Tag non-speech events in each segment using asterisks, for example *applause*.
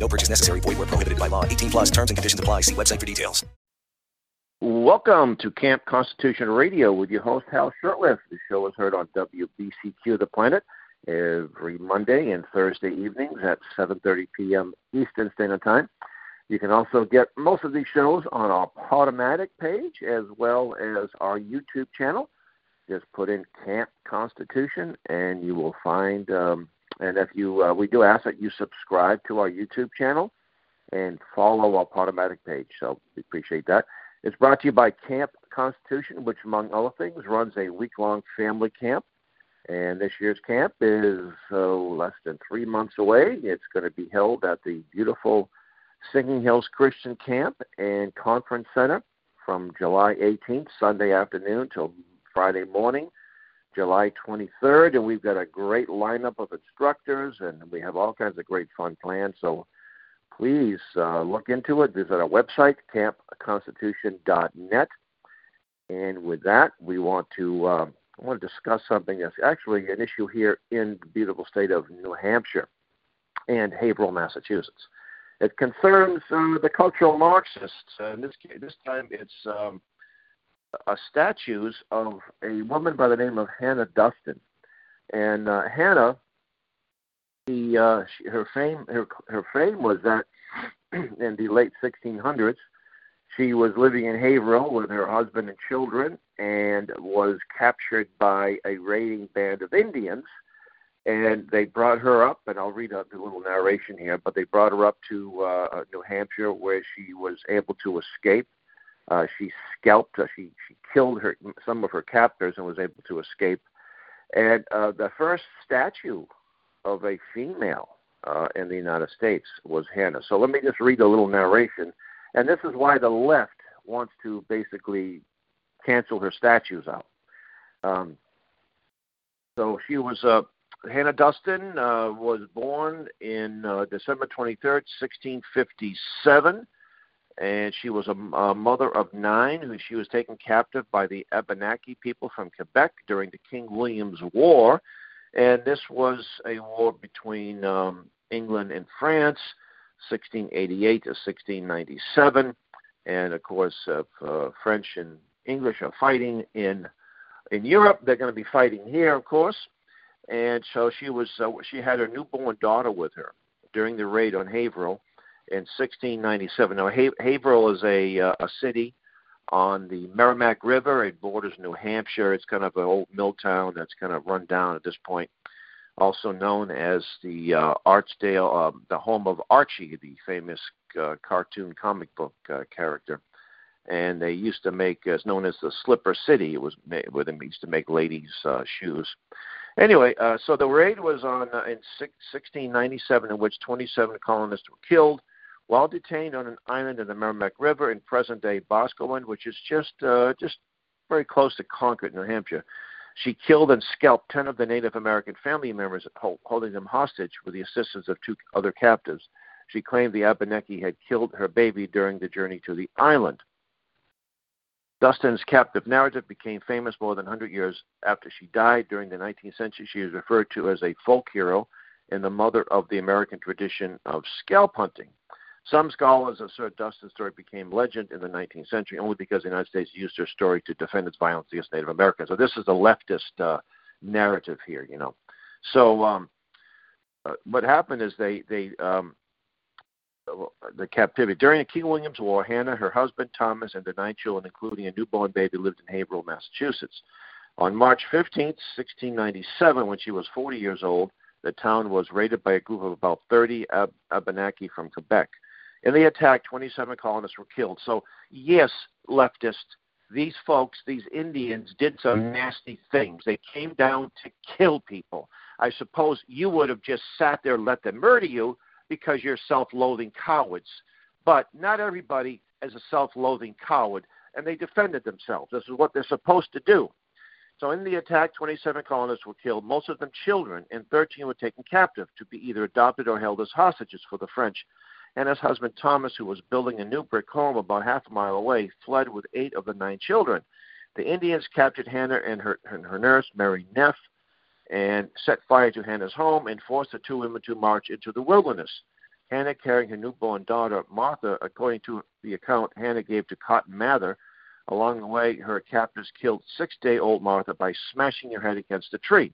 No purchase necessary. Void where prohibited by law. 18 plus terms and conditions apply. See website for details. Welcome to Camp Constitution Radio with your host, Hal Shurtleff. The show is heard on WBCQ The Planet every Monday and Thursday evenings at 7.30 p.m. Eastern Standard Time. You can also get most of these shows on our Podomatic page as well as our YouTube channel. Just put in Camp Constitution and you will find um, and if you, uh, we do ask that you subscribe to our YouTube channel and follow our Podomatic page. So we appreciate that. It's brought to you by Camp Constitution, which, among other things, runs a week-long family camp. And this year's camp is uh, less than three months away. It's going to be held at the beautiful Singing Hills Christian Camp and Conference Center from July 18th, Sunday afternoon, till Friday morning. July 23rd, and we've got a great lineup of instructors, and we have all kinds of great fun plans. So please uh, look into it. Visit our website, campconstitution.net. And with that, we want to uh, I want to discuss something that's actually an issue here in the beautiful state of New Hampshire and Haverhill, Massachusetts. It concerns uh, the cultural Marxists. This this time, it's um, uh, statues of a woman by the name of Hannah Dustin, and uh, Hannah, the uh, she, her fame her her fame was that *clears throat* in the late 1600s, she was living in Haverhill with her husband and children, and was captured by a raiding band of Indians. And they brought her up, and I'll read a little narration here. But they brought her up to uh, New Hampshire, where she was able to escape uh, she scalped, uh, she she killed her some of her captors and was able to escape. And uh, the first statue of a female uh, in the United States was Hannah. So let me just read a little narration, and this is why the left wants to basically cancel her statues out. Um, so she was uh, Hannah Duston uh, was born in uh, December 23rd, 1657 and she was a, a mother of nine who she was taken captive by the Abenaki people from Quebec during the King William's War. And this was a war between um, England and France, 1688 to 1697. And of course, if uh, French and English are fighting in in Europe, they're going to be fighting here, of course. And so she was uh, she had her newborn daughter with her during the raid on Haverhill in 1697. Now, Haverhill is a uh, a city on the Merrimack River. It borders New Hampshire. It's kind of an old mill town that's kind of run down at this point. Also known as the uh, Archdale, uh, the home of Archie, the famous uh, cartoon comic book uh, character. And they used to make, as known as the Slipper City. It was where they used to make ladies' uh, shoes. Anyway, uh, so the raid was on uh, in 1697, in which 27 colonists were killed while detained on an island in the Merrimack River in present-day Boscawen, which is just uh, just very close to Concord, New Hampshire. She killed and scalped 10 of the Native American family members, holding them hostage with the assistance of two other captives. She claimed the Abenaki had killed her baby during the journey to the island. Dustin's captive narrative became famous more than 100 years after she died. During the 19th century, she is referred to as a folk hero and the mother of the American tradition of scalp hunting. Some scholars assert Dustin's story became legend in the 19th century only because the United States used her story to defend its violence against Native Americans. So this is a leftist uh, narrative here, you know. So um, uh, what happened is they they um, the captivity during the King William's War. Hannah, her husband Thomas, and the nine children, including a newborn baby, lived in Haverhill, Massachusetts. On March 15, 1697, when she was 40 years old, the town was raided by a group of about 30 Ab- Abenaki from Quebec. In the attack, 27 colonists were killed. So, yes, leftists, these folks, these Indians, did some mm-hmm. nasty things. They came down to kill people. I suppose you would have just sat there and let them murder you because you're self loathing cowards. But not everybody is a self-loathing coward, and they defended themselves. This is what they're supposed to do. So in the attack, 27 colonists were killed, most of them children, and 13 were taken captive to be either adopted or held as hostages for the French. Hannah's husband Thomas, who was building a new brick home about half a mile away, fled with eight of the nine children. The Indians captured Hannah and her, and her nurse, Mary Neff, and set fire to Hannah's home and forced the two women to march into the wilderness. Hannah carrying her newborn daughter, Martha, according to the account Hannah gave to Cotton Mather. Along the way, her captors killed six day old Martha by smashing her head against a tree.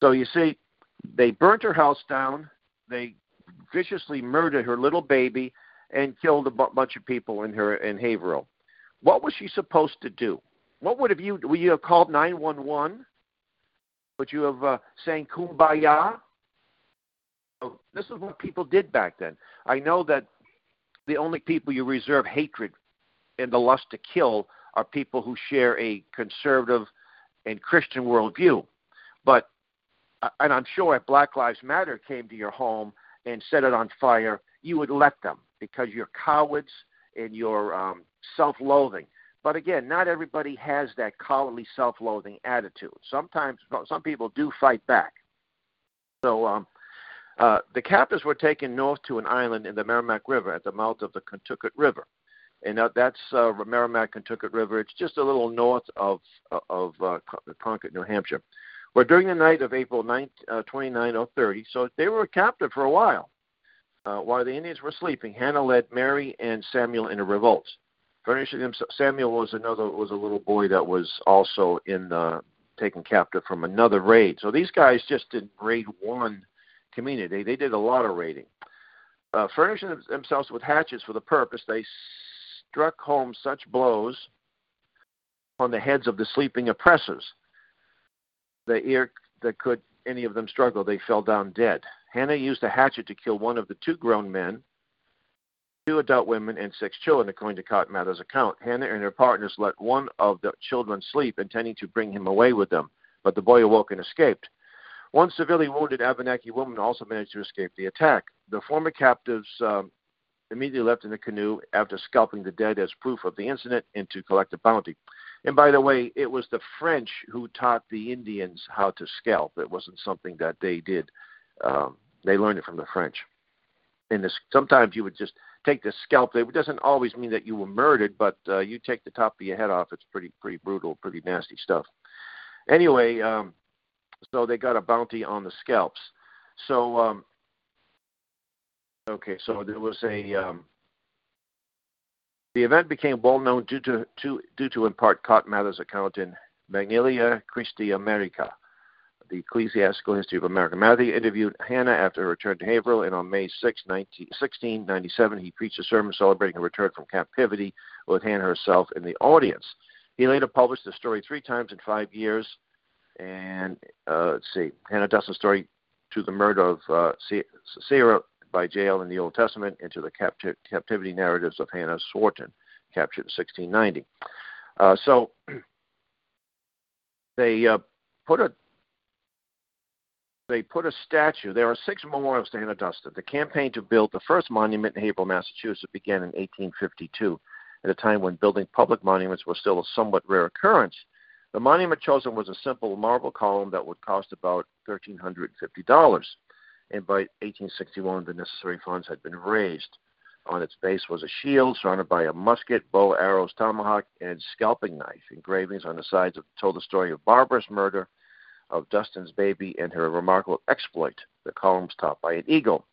So you see, they burnt her house down, they viciously murdered her little baby, and killed a b- bunch of people in her in Haverhill. What was she supposed to do? What would have you would you have called nine one one? Would you have uh, saying kumbaya? Oh, this is what people did back then. I know that the only people you reserve hatred and the lust to kill are people who share a conservative and Christian worldview. But uh, and I'm sure if Black Lives Matter came to your home and set it on fire, you would let them because you're cowards and you're um, self-loathing. But again, not everybody has that cowardly self-loathing attitude. Sometimes some people do fight back. So um, uh, the captives were taken north to an island in the Merrimack River at the mouth of the Contoocook River, and uh, that's uh, Merrimack Contoocook River. It's just a little north of of uh, Concord, New Hampshire. Where during the night of April 9, uh, 29 or 30, so they were captive for a while. Uh, while the Indians were sleeping, Hannah led Mary and Samuel in a revolt. Furnishing them, Samuel was another was a little boy that was also in the, taken captive from another raid. So these guys just did raid one community. They did a lot of raiding. Uh, furnishing themselves with hatchets for the purpose, they struck home such blows on the heads of the sleeping oppressors the ear that could any of them struggle, they fell down dead. Hannah used a hatchet to kill one of the two grown men, two adult women, and six children, according to Cotton Mather's account. Hannah and her partners let one of the children sleep, intending to bring him away with them, but the boy awoke and escaped. One severely wounded Abenaki woman also managed to escape the attack. The former captives um, immediately left in the canoe after scalping the dead as proof of the incident and to collect a bounty. And by the way, it was the French who taught the Indians how to scalp. It wasn't something that they did. Um, they learned it from the French. And this, sometimes you would just take the scalp. It doesn't always mean that you were murdered, but uh, you take the top of your head off. It's pretty, pretty brutal, pretty nasty stuff. Anyway, um, so they got a bounty on the scalps. So um, okay, so there was a um, the event became well known due to, to due to in part Cotton Mather's account in Magnalia Christi America, the Ecclesiastical History of America. Mather interviewed Hannah after her return to Haverhill, and on May 6, 19, 1697, he preached a sermon celebrating her return from captivity with Hannah herself in the audience. He later published the story three times in five years, and uh, let's see, Hannah Duston's story to the murder of uh, Sarah by Jael in the Old Testament into the capti- captivity narratives of Hannah Swarton, captured in 1690. Uh, so *clears throat* they uh, put a they put a statue. There are six memorials to Hannah Duston. The campaign to build the first monument in Haverhill, Massachusetts, began in 1852, at a time when building public monuments was still a somewhat rare occurrence. The monument chosen was a simple marble column that would cost about $1,350, and by 1861 the necessary funds had been raised. On its base was a shield surrounded by a musket, bow, arrows, tomahawk, and scalping knife. Engravings on the sides told the story of barbarous murder of Dustin's baby and her remarkable exploit. The columns topped by an eagle.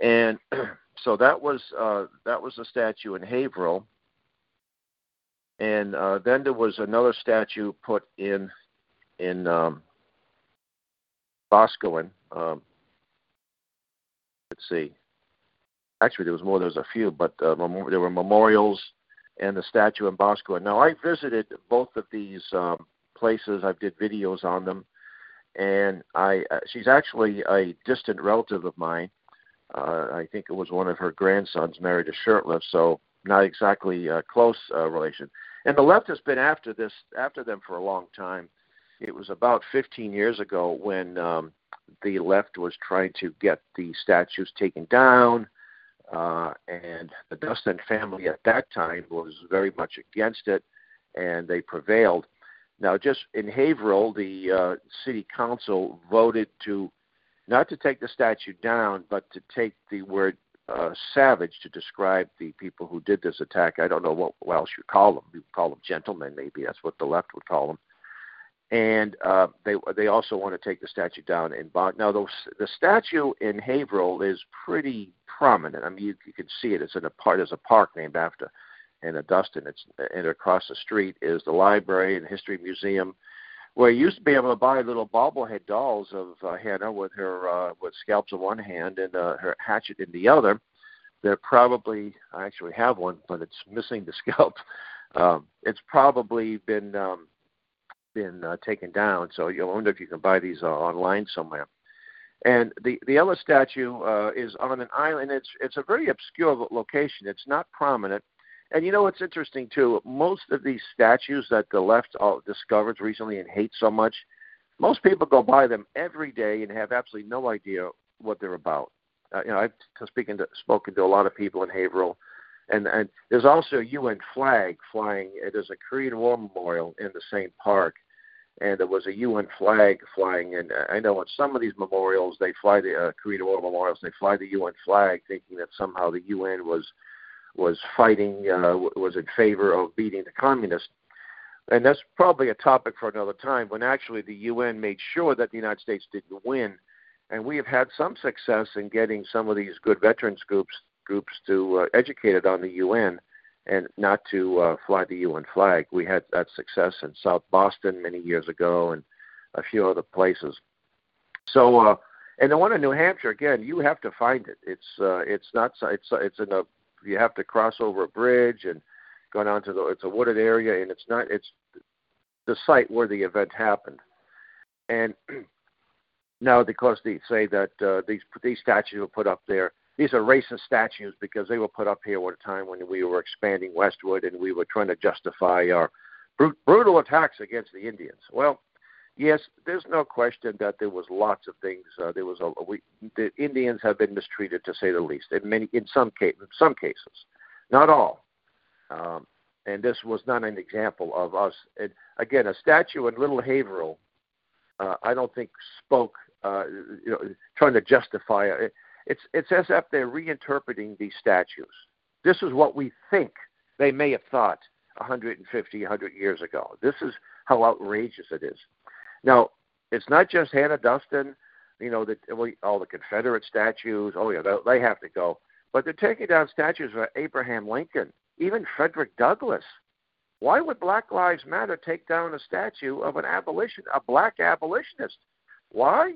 And *clears throat* so that was uh, that was a statue in Haverhill and uh, then there was another statue put in in um, Boscawen. Um, let's see. Actually, there was more. There was a few, but uh, mem- there were memorials and the statue in Boscawen. Now, I visited both of these um, places. I did videos on them, and I uh, she's actually a distant relative of mine. Uh, I think it was one of her grandsons married a Shurtleff, so not exactly a close uh, relation. And the left has been after this, after them for a long time. It was about 15 years ago when um, the left was trying to get the statues taken down. uh, and the Dustin family at that time was very much against it, and they prevailed. Now, just in Haverhill, the uh, city council voted to not to take the statue down, but to take the word uh, savage to describe the people who did this attack. I don't know what, else you call them. You call them gentlemen, maybe that's what the left would call them. And uh, they they also want to take the statue down in Bond. Now, the, the statue in Haverhill is pretty prominent. I mean, you, you can see it. It's in a part. There's a park named after in Dustin. It's and across the street is the library and history museum where you used to be able to buy little bobblehead dolls of uh, Hannah with her uh, with scalps in one hand and uh, her hatchet in the other. They're probably I actually have one, but it's missing the scalp. *laughs* Um, it's probably been um, been uh, taken down, so you wonder if you can buy these uh, online somewhere. And the the Ella statue uh, is on an island. It's it's a very obscure location. It's not prominent and you know what's interesting too? Most of these statues that the left discovered recently and hate so much, most people go by them every day and have absolutely no idea what they're about. Uh, you know, I've speaking to, spoken to a lot of people in Haverhill, and and there's also a UN flag flying. There's a Korean War memorial in the same park, and there was a UN flag flying. And I know on some of these memorials, they fly the uh, Korean War memorials. They fly the UN flag, thinking that somehow the UN was was fighting uh, was in favor of beating the communists. And that's probably a topic for another time. When actually the UN made sure that the United States didn't win, and we have had some success in getting some of these good veterans groups groups to uh, educate it on the UN and not to uh, fly the UN flag. We had that success in South Boston many years ago and a few other places. So, uh, and the one in New Hampshire again, you have to find it. It's uh, it's not it's it's in a you have to cross over a bridge and go down to the it's a wooded area and it's not it's the site where the event happened. And *clears throat* now because they say that uh, these these statues were put up there, these are racist statues because they were put up here at a time when we were expanding westward and we were trying to justify our brutal attacks against the Indians. Well, yes, there's no question that there was lots of things. Uh, there was a we, the Indians have been mistreated to say the least. In many, in some case, in some cases, not all. Um, and this was not an example of us. And again, a statue in Little Haverhill, uh, I don't think spoke. Uh, you know, trying to justify it. It's it's as if they're reinterpreting these statues. This is what we think they may have thought 150, 100 years ago. This is how outrageous it is. Now, it's not just Hannah Dustin, you know, all the Confederate statues. Oh, yeah, they have to go. But they're taking down statues of Abraham Lincoln, even Frederick Douglass. Why would Black Lives Matter take down a statue of an abolition, a black abolitionist? Why?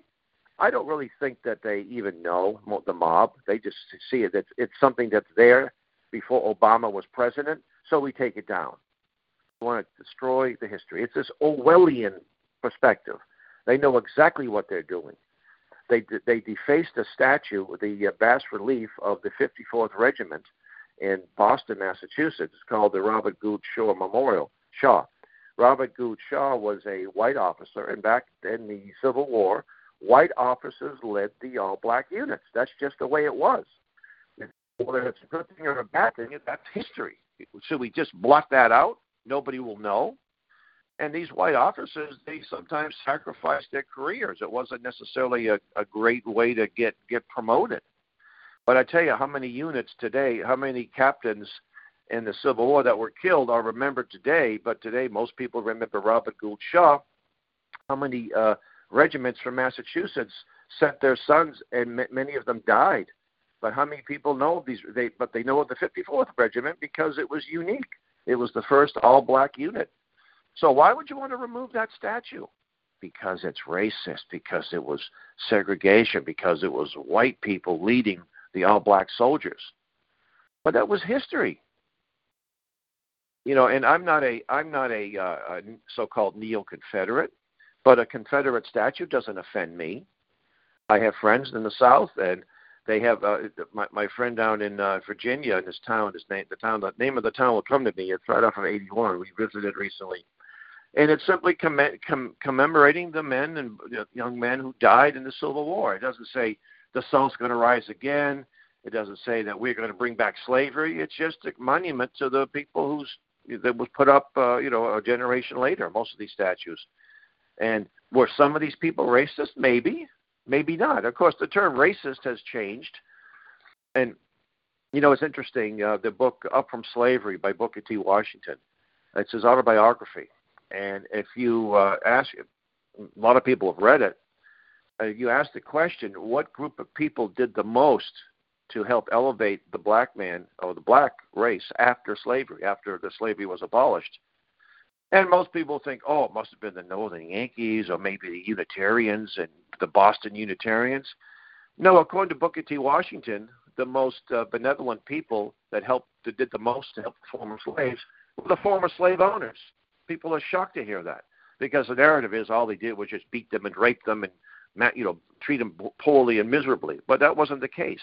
I don't really think that they even know the mob. They just see it. It's, it's something that's there before Obama was president, so we take it down. We want to destroy the history. It's this Orwellian perspective. They know exactly what they're doing. They they defaced a statue, the uh, bas relief of the 54th Regiment in Boston, Massachusetts. It's called the Robert Gould Shaw Memorial. Shaw. Robert Gould Shaw was a white officer, and back in the Civil War, white officers led the all-black units. That's just the way it was. Whether it's a good thing or a bad thing, that's history. Should we just blot that out? Nobody will know. And these white officers, they sometimes sacrificed their careers. It wasn't necessarily a, a great way to get, get promoted. But I tell you, how many units today, how many captains in the Civil War that were killed are remembered today, but today most people remember Robert Gould Shaw. How many uh, regiments from Massachusetts sent their sons, and m- many of them died. But how many people know these? They, but they know of the 54th Regiment because it was unique. It was the first all-black unit so why would you want to remove that statue? Because it's racist, because it was segregation, because it was white people leading the all black soldiers. But that was history. You know, and I'm not a I'm not a, uh, a so-called neo-Confederate, but a Confederate statue doesn't offend me. I have friends in the South, and they have uh, my my friend down in uh, Virginia in this town. His name, the town, the name of the town will come to me. It's right off of 81. We visited recently, and it's simply comm- com- commemorating the men and young men who died in the Civil War. It doesn't say the South's going to rise again. It doesn't say that we're going to bring back slavery. It's just a monument to the people who's that was put up, uh, you know, a generation later. Most of these statues, and were some of these people racist? Maybe, maybe not. Of course, the term racist has changed, and you know, it's interesting. Uh, the book Up from Slavery by Booker T. Washington. It's his autobiography, and if you uh, ask, a lot of people have read it. Uh, you ask the question, what group of people did the most to help elevate the black man or the black race after slavery, after the slavery was abolished? And most people think, oh, it must have been the Northern Yankees or maybe the Unitarians and the Boston Unitarians. No, according to Booker T. Washington, the most uh, benevolent people that helped, that did the most to help the former slaves, were the former slave owners. People are shocked to hear that because the narrative is all they did was just beat them and rape them and you know treat them poorly and miserably. But that wasn't the case.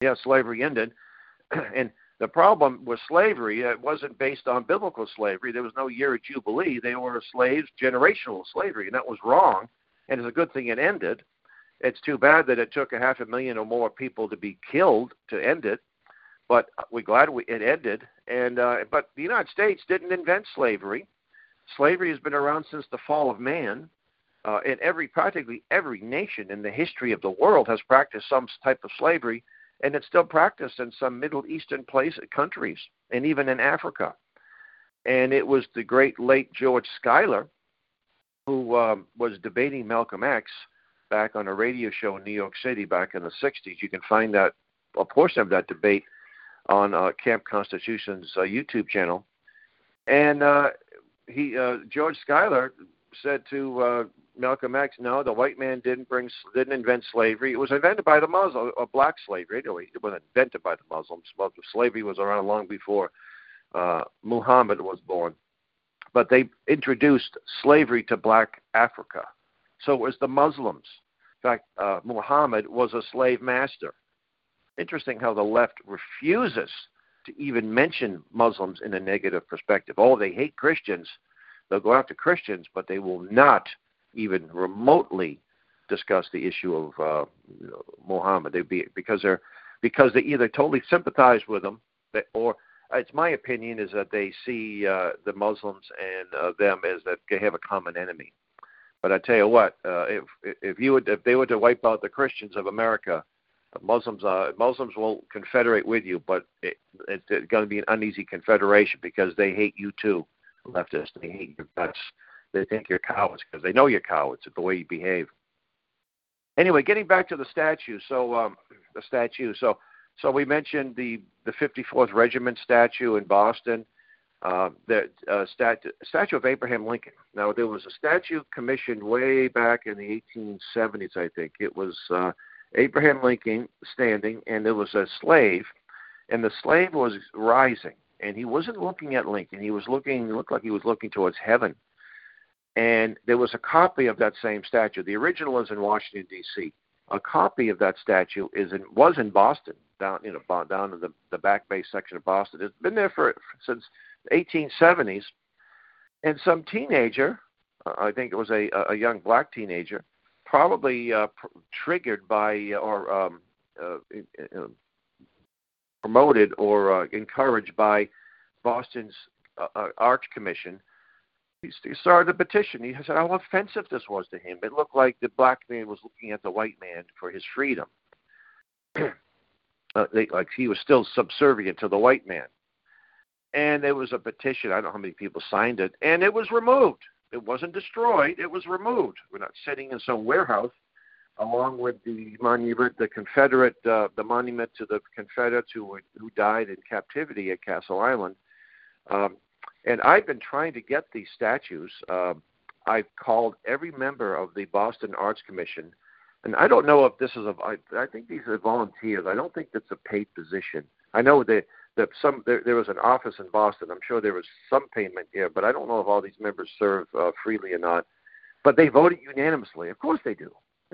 Yeah, slavery ended, *clears throat* and the problem with slavery, it wasn't based on biblical slavery. There was no year of Jubilee. They were slaves, generational slavery, and that was wrong. And it's a good thing it ended. It's too bad that it took a half a million or more people to be killed to end it. But we're glad we, it ended. And uh, but the United States didn't invent slavery. Slavery has been around since the fall of man. Uh, and every practically every nation in the history of the world has practiced some type of slavery and it's still practiced in some Middle Eastern place countries and even in Africa. And it was the great late George Schuyler who um, was debating Malcolm X back on a radio show in New York City back in the 60s. You can find that a portion of that debate on uh, Camp Constitution's uh, YouTube channel. And uh, he uh, George Schuyler said to uh, Malcolm X, no, the white man didn't bring, didn't invent slavery. It was invented by the Muslims, or black slavery. Anyway, it wasn't invented by the Muslims. Slavery was around long before uh, Muhammad was born. But they introduced slavery to black Africa. So it was the Muslims. In fact, uh, Muhammad was a slave master. Interesting how the left refuses to even mention Muslims in a negative perspective. Oh, they hate Christians. They'll go after Christians, but they will not even remotely discuss the issue of uh, you know, Muhammad. They be because they're because they either totally sympathize with him, or it's my opinion is that they see uh, the Muslims and uh, them as that they have a common enemy. But I tell you what, uh, if if you would if they were to wipe out the Christians of America, Muslims uh, Muslims will confederate with you, but it, it, it's going to be an uneasy confederation because they hate you too, leftists. They hate your guts they think you're cowards because they know you're cowards the way you behave. Anyway, getting back to the statue. So um, the statue. So so we mentioned the the 54th Regiment statue in Boston. Uh, the uh, statue, statue of Abraham Lincoln. Now there was a statue commissioned way back in the 1870s, I think. It was uh, Abraham Lincoln standing, and there was a slave, and the slave was rising, and he wasn't looking at Lincoln. He was looking, looked like he was looking towards heaven and there was a copy of that same statue. The original is in Washington D.C. A copy of that statue is in was in Boston, down you know down in the the back bay section of Boston. It's been there for since the 1870s, and some teenager, I think it was a a young black teenager, probably uh, pr- triggered by uh, or um, uh, promoted or uh, encouraged by Boston's uh, uh Arts Commission he started a petition. He said how offensive this was to him. It looked like the black man was looking at the white man for his freedom. *clears throat* uh, they, like he was still subservient to the white man. And there was a petition. I don't know how many people signed it, and it was removed. It wasn't destroyed. It was removed. We're not sitting in some warehouse, along with the monument, the Confederate, uh, the monument to the Confederates who who died in captivity at Castle Island. Um, and I've been trying to get these statues. Uh, I've called every member of the Boston Arts Commission, and I don't know if this is a. I, I think these are volunteers. I don't think it's a paid position. I know that that some there, there was an office in Boston. I'm sure there was some payment here, but I don't know if all these members serve uh, freely or not. But they voted unanimously. Of course they do.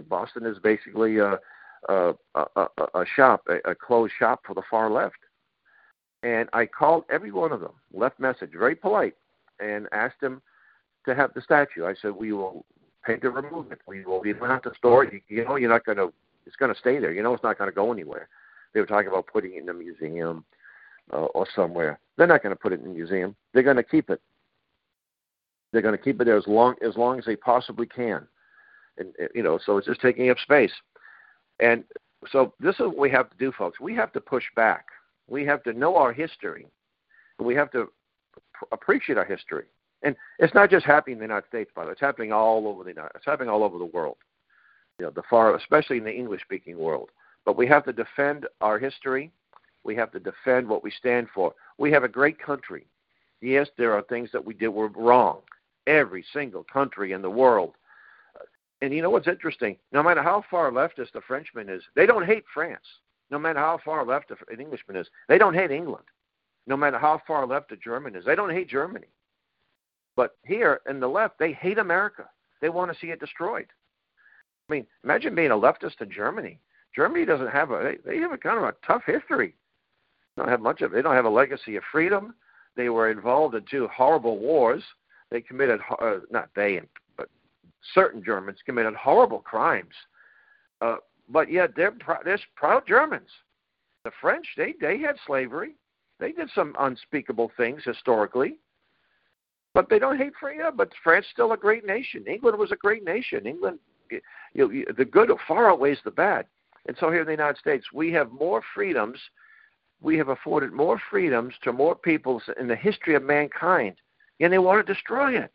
Boston is basically a, a, a, a shop, a, a closed shop for the far left. And I called every one of them, left message, very polite, and asked them to have the statue. I said, we will pay to remove it. We will. We don't have to store it. You, you know, you're not going to. It's going to stay there. You know, it's not going to go anywhere. They were talking about putting it in a museum uh, or somewhere. They're not going to put it in a museum. They're going to keep it. They're going to keep it there as long as long as they possibly can, and you know, so it's just taking up space. And so this is what we have to do, folks. We have to push back. We have to know our history. We have to appreciate our history. And it's not just happening in the United States, by the way. It's happening all over the United. It's happening all over the world. You know, the far, especially in the English-speaking world. But we have to defend our history. We have to defend what we stand for. We have a great country. Yes, there are things that we did were wrong. Every single country in the world. And you know what's interesting? No matter how far leftist a Frenchman is, they don't hate France. No matter how far left an Englishman is, they don't hate England. No matter how far left a German is, they don't hate Germany. But here in the left, they hate America. They want to see it destroyed. I mean, imagine being a leftist in Germany. Germany doesn't have a they, have a kind of a tough history. They don't have much of. They don't have a legacy of freedom. They were involved in two horrible wars. They committed uh, not they, certain Germans committed horrible crimes. Uh, but yet they're pr- they're proud Germans. The French they they had slavery. They did some unspeakable things historically. But they don't hate France. Yeah, but France still a great nation. England was a great nation. England, you the good far outweighs the bad. And so here in the United States, we have more freedoms. We have afforded more freedoms to more peoples in the history of mankind, and they want to destroy it.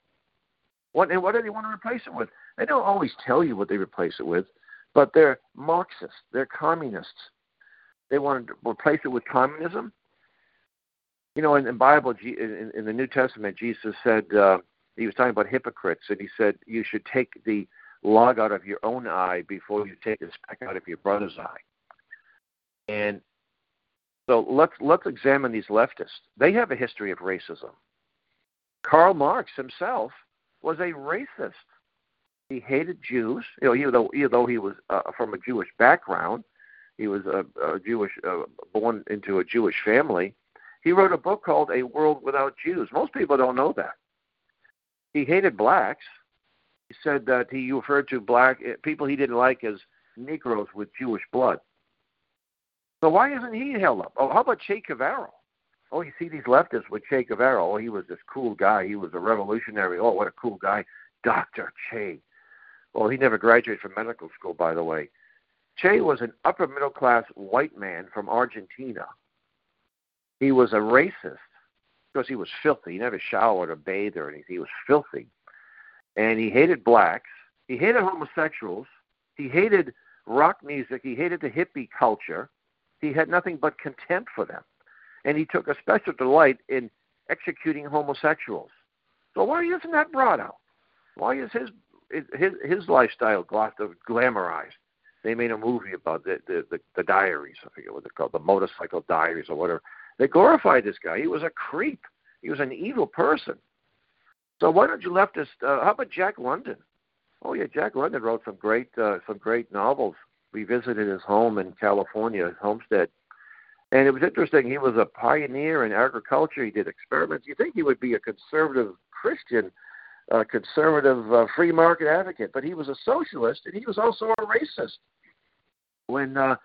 What and what do they want to replace it with? They don't always tell you what they replace it with, but they're Marxists. They're communists. They want to replace it with communism. You know, in the Bible, in, in the New Testament, Jesus said uh, he was talking about hypocrites, and he said you should take the log out of your own eye before you take the speck out of your brother's eye. And so let's let's examine these leftists. They have a history of racism. Karl Marx himself was a racist. He hated Jews. You know, even though even though he was uh, from a Jewish background, he was a, a Jewish uh, born into a Jewish family. He wrote a book called A World Without Jews. Most people don't know that. He hated blacks. He said that he referred to black eh, people he didn't like as Negroes with Jewish blood. So why isn't he held up? Oh, how about Che Guevara? Oh, you see these leftists with Che Guevara. Oh, he was this cool guy. He was a revolutionary. Oh, what a cool guy. Dr. Che. Well, he never graduated from medical school, by the way. Che was an upper middle class white man from Argentina he was a racist because he was filthy. He never showered or bathed or anything. He was filthy. And he hated blacks. He hated homosexuals. He hated rock music. He hated the hippie culture. He had nothing but contempt for them. And he took a special delight in executing homosexuals. So why isn't that brought out? Why is his his his lifestyle glamorized? They made a movie about the the, the, the diaries. I forget what they're called, the motorcycle diaries or whatever. They glorified this guy. He was a creep. He was an evil person. So why don't you leftist? Uh, how about Jack London? Oh yeah, Jack London wrote some great uh, some great novels. We visited his home in California, his homestead, and it was interesting. He was a pioneer in agriculture. He did experiments. You think he would be a conservative Christian, uh, conservative uh, free market advocate, but he was a socialist and he was also a racist. When uh,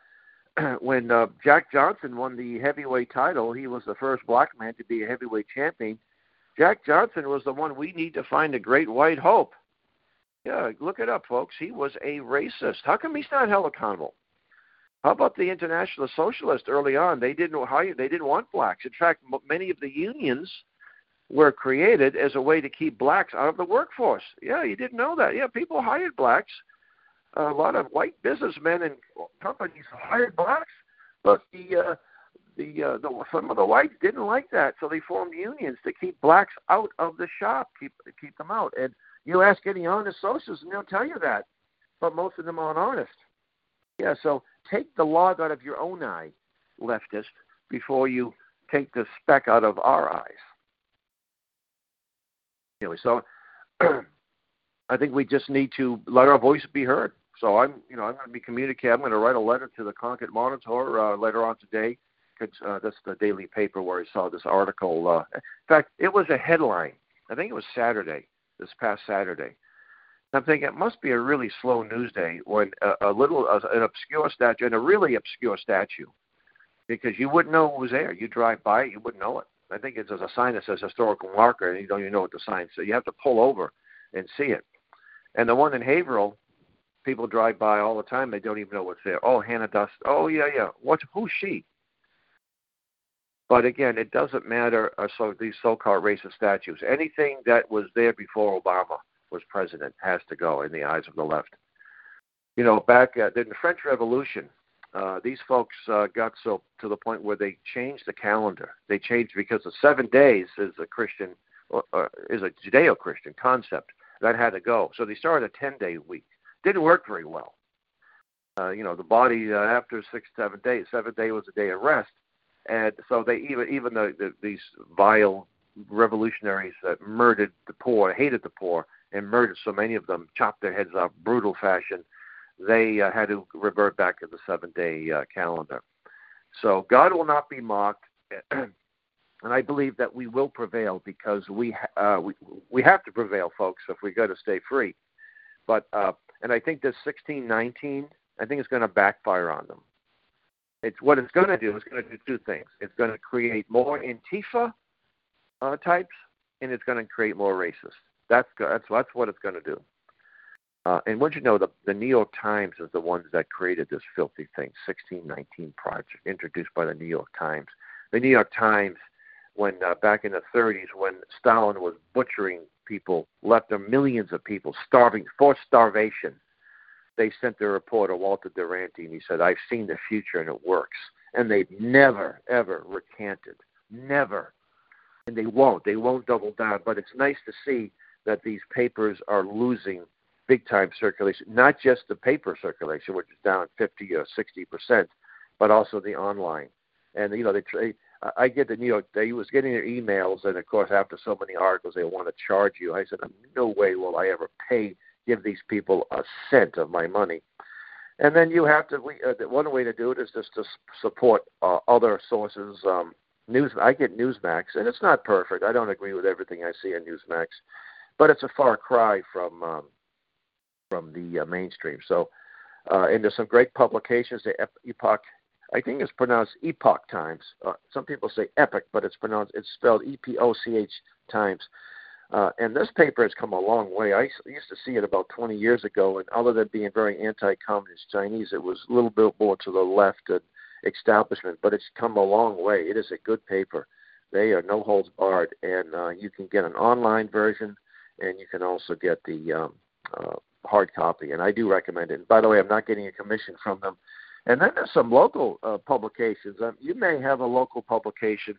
*clears throat* when uh, Jack Johnson won the heavyweight title, he was the first black man to be a heavyweight champion. Jack Johnson was the one we need to find a great white hope. Yeah, look it up, folks. He was a racist. How come he's not held accountable? How about the International Socialists early on? They didn't hire, they didn't want blacks. In fact, many of the unions were created as a way to keep blacks out of the workforce. Yeah, you didn't know that. Yeah, people hired blacks a lot of white businessmen and companies hired blacks, but the uh, the, uh, the some of the whites didn't like that, so they formed unions to keep blacks out of the shop, keep keep them out. And you ask any honest socialists, and they'll tell you that, but most of them aren't honest. Yeah, so take the log out of your own eye, leftist, before you take the speck out of our eyes. Anyway, so *clears throat* I think we just need to let our voice be heard. So I'm, you know, I'm going to be communicating. I'm going to write a letter to the Concord Monitor uh, later on today. Uh, that's the daily paper where I saw this article. Uh, in fact, it was a headline. I think it was Saturday, this past Saturday. I'm thinking it must be a really slow news day when a, a little, an obscure statue, and a really obscure statue, because you wouldn't know it was there. You drive by it, you wouldn't know it. I think it's a sign that says historical marker, and you don't even know what the sign says. You have to pull over and see it. And the one in Haverhill, people drive by all the time. They don't even know what's there. Oh, Hannah Dust. Oh, yeah, yeah. What? Who's she? But again, it doesn't matter. Uh, so these so-called racist statues, anything that was there before Obama was president has to go in the eyes of the left. You know, back at, in the French Revolution, uh, these folks uh, got so to the point where they changed the calendar. They changed because the seven days is a Christian is a Judeo-Christian concept that had to go. So they started a ten-day week. Didn't work very well. Uh, you know, the body uh, after six, seven days, seven day was a day of rest, and so they even even the, the these vile revolutionaries that murdered the poor, hated the poor, and murdered so many of them, chopped their heads off, brutal fashion they uh, had to revert back to the seven day uh, calendar. So God will not be mocked. *clears throat* and I believe that we will prevail because we uh, we we have to prevail, folks, if we're going to stay free. But uh, and I think this 1619, I think it's going to backfire on them. It's what it's going to do. It's going to do two things. It's going to create more Antifa uh, types, and it's going to create more racists. That's that's that's what it's going to do. Uh, and once you know, the, the New York Times is the ones that created this filthy thing, 1619 Project, introduced by the New York Times. The New York Times, when uh, back in the 30s, when Stalin was butchering people, left millions of people starving, forced starvation, they sent their reporter, Walter Duranty, and he said, I've seen the future and it works. And they've never, ever recanted. Never. And they won't. They won't double down. But it's nice to see that these papers are losing – big time circulation, not just the paper circulation, which is down 50 or 60 percent, but also the online. And you know, they, they I get the New York. They was getting their emails, and of course, after so many articles, they want to charge you. I said, no way will I ever pay give these people a cent of my money. And then you have to. We, uh, one way to do it is just to support uh, other sources. Um, news. I get Newsmax, and it's not perfect. I don't agree with everything I see on Newsmax, but it's a far cry from um, from the uh, mainstream. So, uh, and there's some great publications. The Epoch, I think it's pronounced Epoch Times. Uh, some people say Epic, but it's pronounced it's spelled E-P-O-C-H Times. Uh, and this paper has come a long way. I used to see it about 20 years ago, and other than being very anti-communist Chinese, it was a little bit more to the left and establishment. But it's come a long way. It is a good paper. They are no holds barred, and uh, you can get an online version, and you can also get the um, uh, hard copy, and I do recommend it. And by the way, I'm not getting a commission from them. And then there's some local uh, publications. Um, you may have a local publication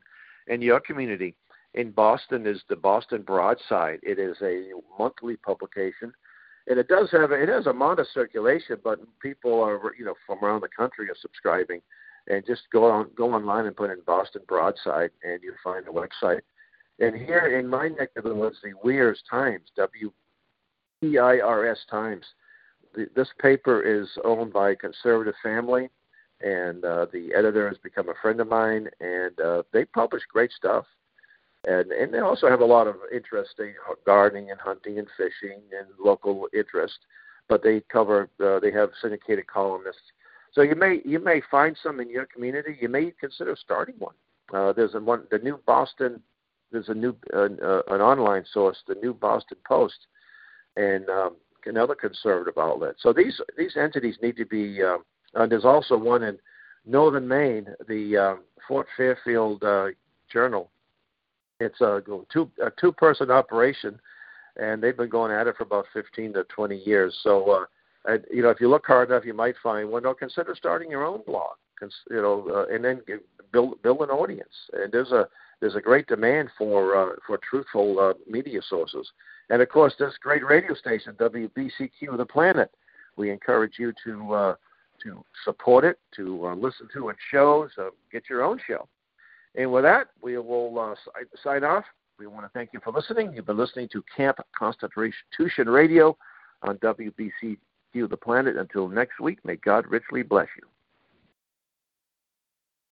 in your community. In Boston is the Boston Broadside. It is a monthly publication, and it does have it has a modest circulation, but people are you know from around the country are subscribing. And just go on go online and put in Boston Broadside, and you find the website. And here in my neck of the woods, the Weirs Times, W PIRS Times. The, this paper is owned by a conservative family, and uh, the editor has become a friend of mine, and uh, they publish great stuff. And, and they also have a lot of interesting gardening and hunting and fishing and local interest, but they cover uh, they have syndicated columnists. So you may you may find some in your community. You may consider starting one. Uh, there's a one the new Boston. There's a new uh, uh, an online source, the New Boston Post, and um, another conservative outlet. So these these entities need to be. Uh, and there's also one in northern Maine, the uh, Fort Fairfield uh, Journal. It's a two a two person operation, and they've been going at it for about 15 to 20 years. So. Uh, and, you know, if you look hard enough, you might find one. Well, consider starting your own blog. You know, uh, and then build build an audience. And there's a there's a great demand for uh, for truthful uh, media sources. And of course, this great radio station, WBCQ of The Planet, we encourage you to uh, to support it, to uh, listen to its shows, uh, get your own show. And with that, we will uh, sign off. We want to thank you for listening. You've been listening to Camp Constitution Radio on WBCQ The Planet. Until next week, may God richly bless you.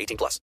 18 plus.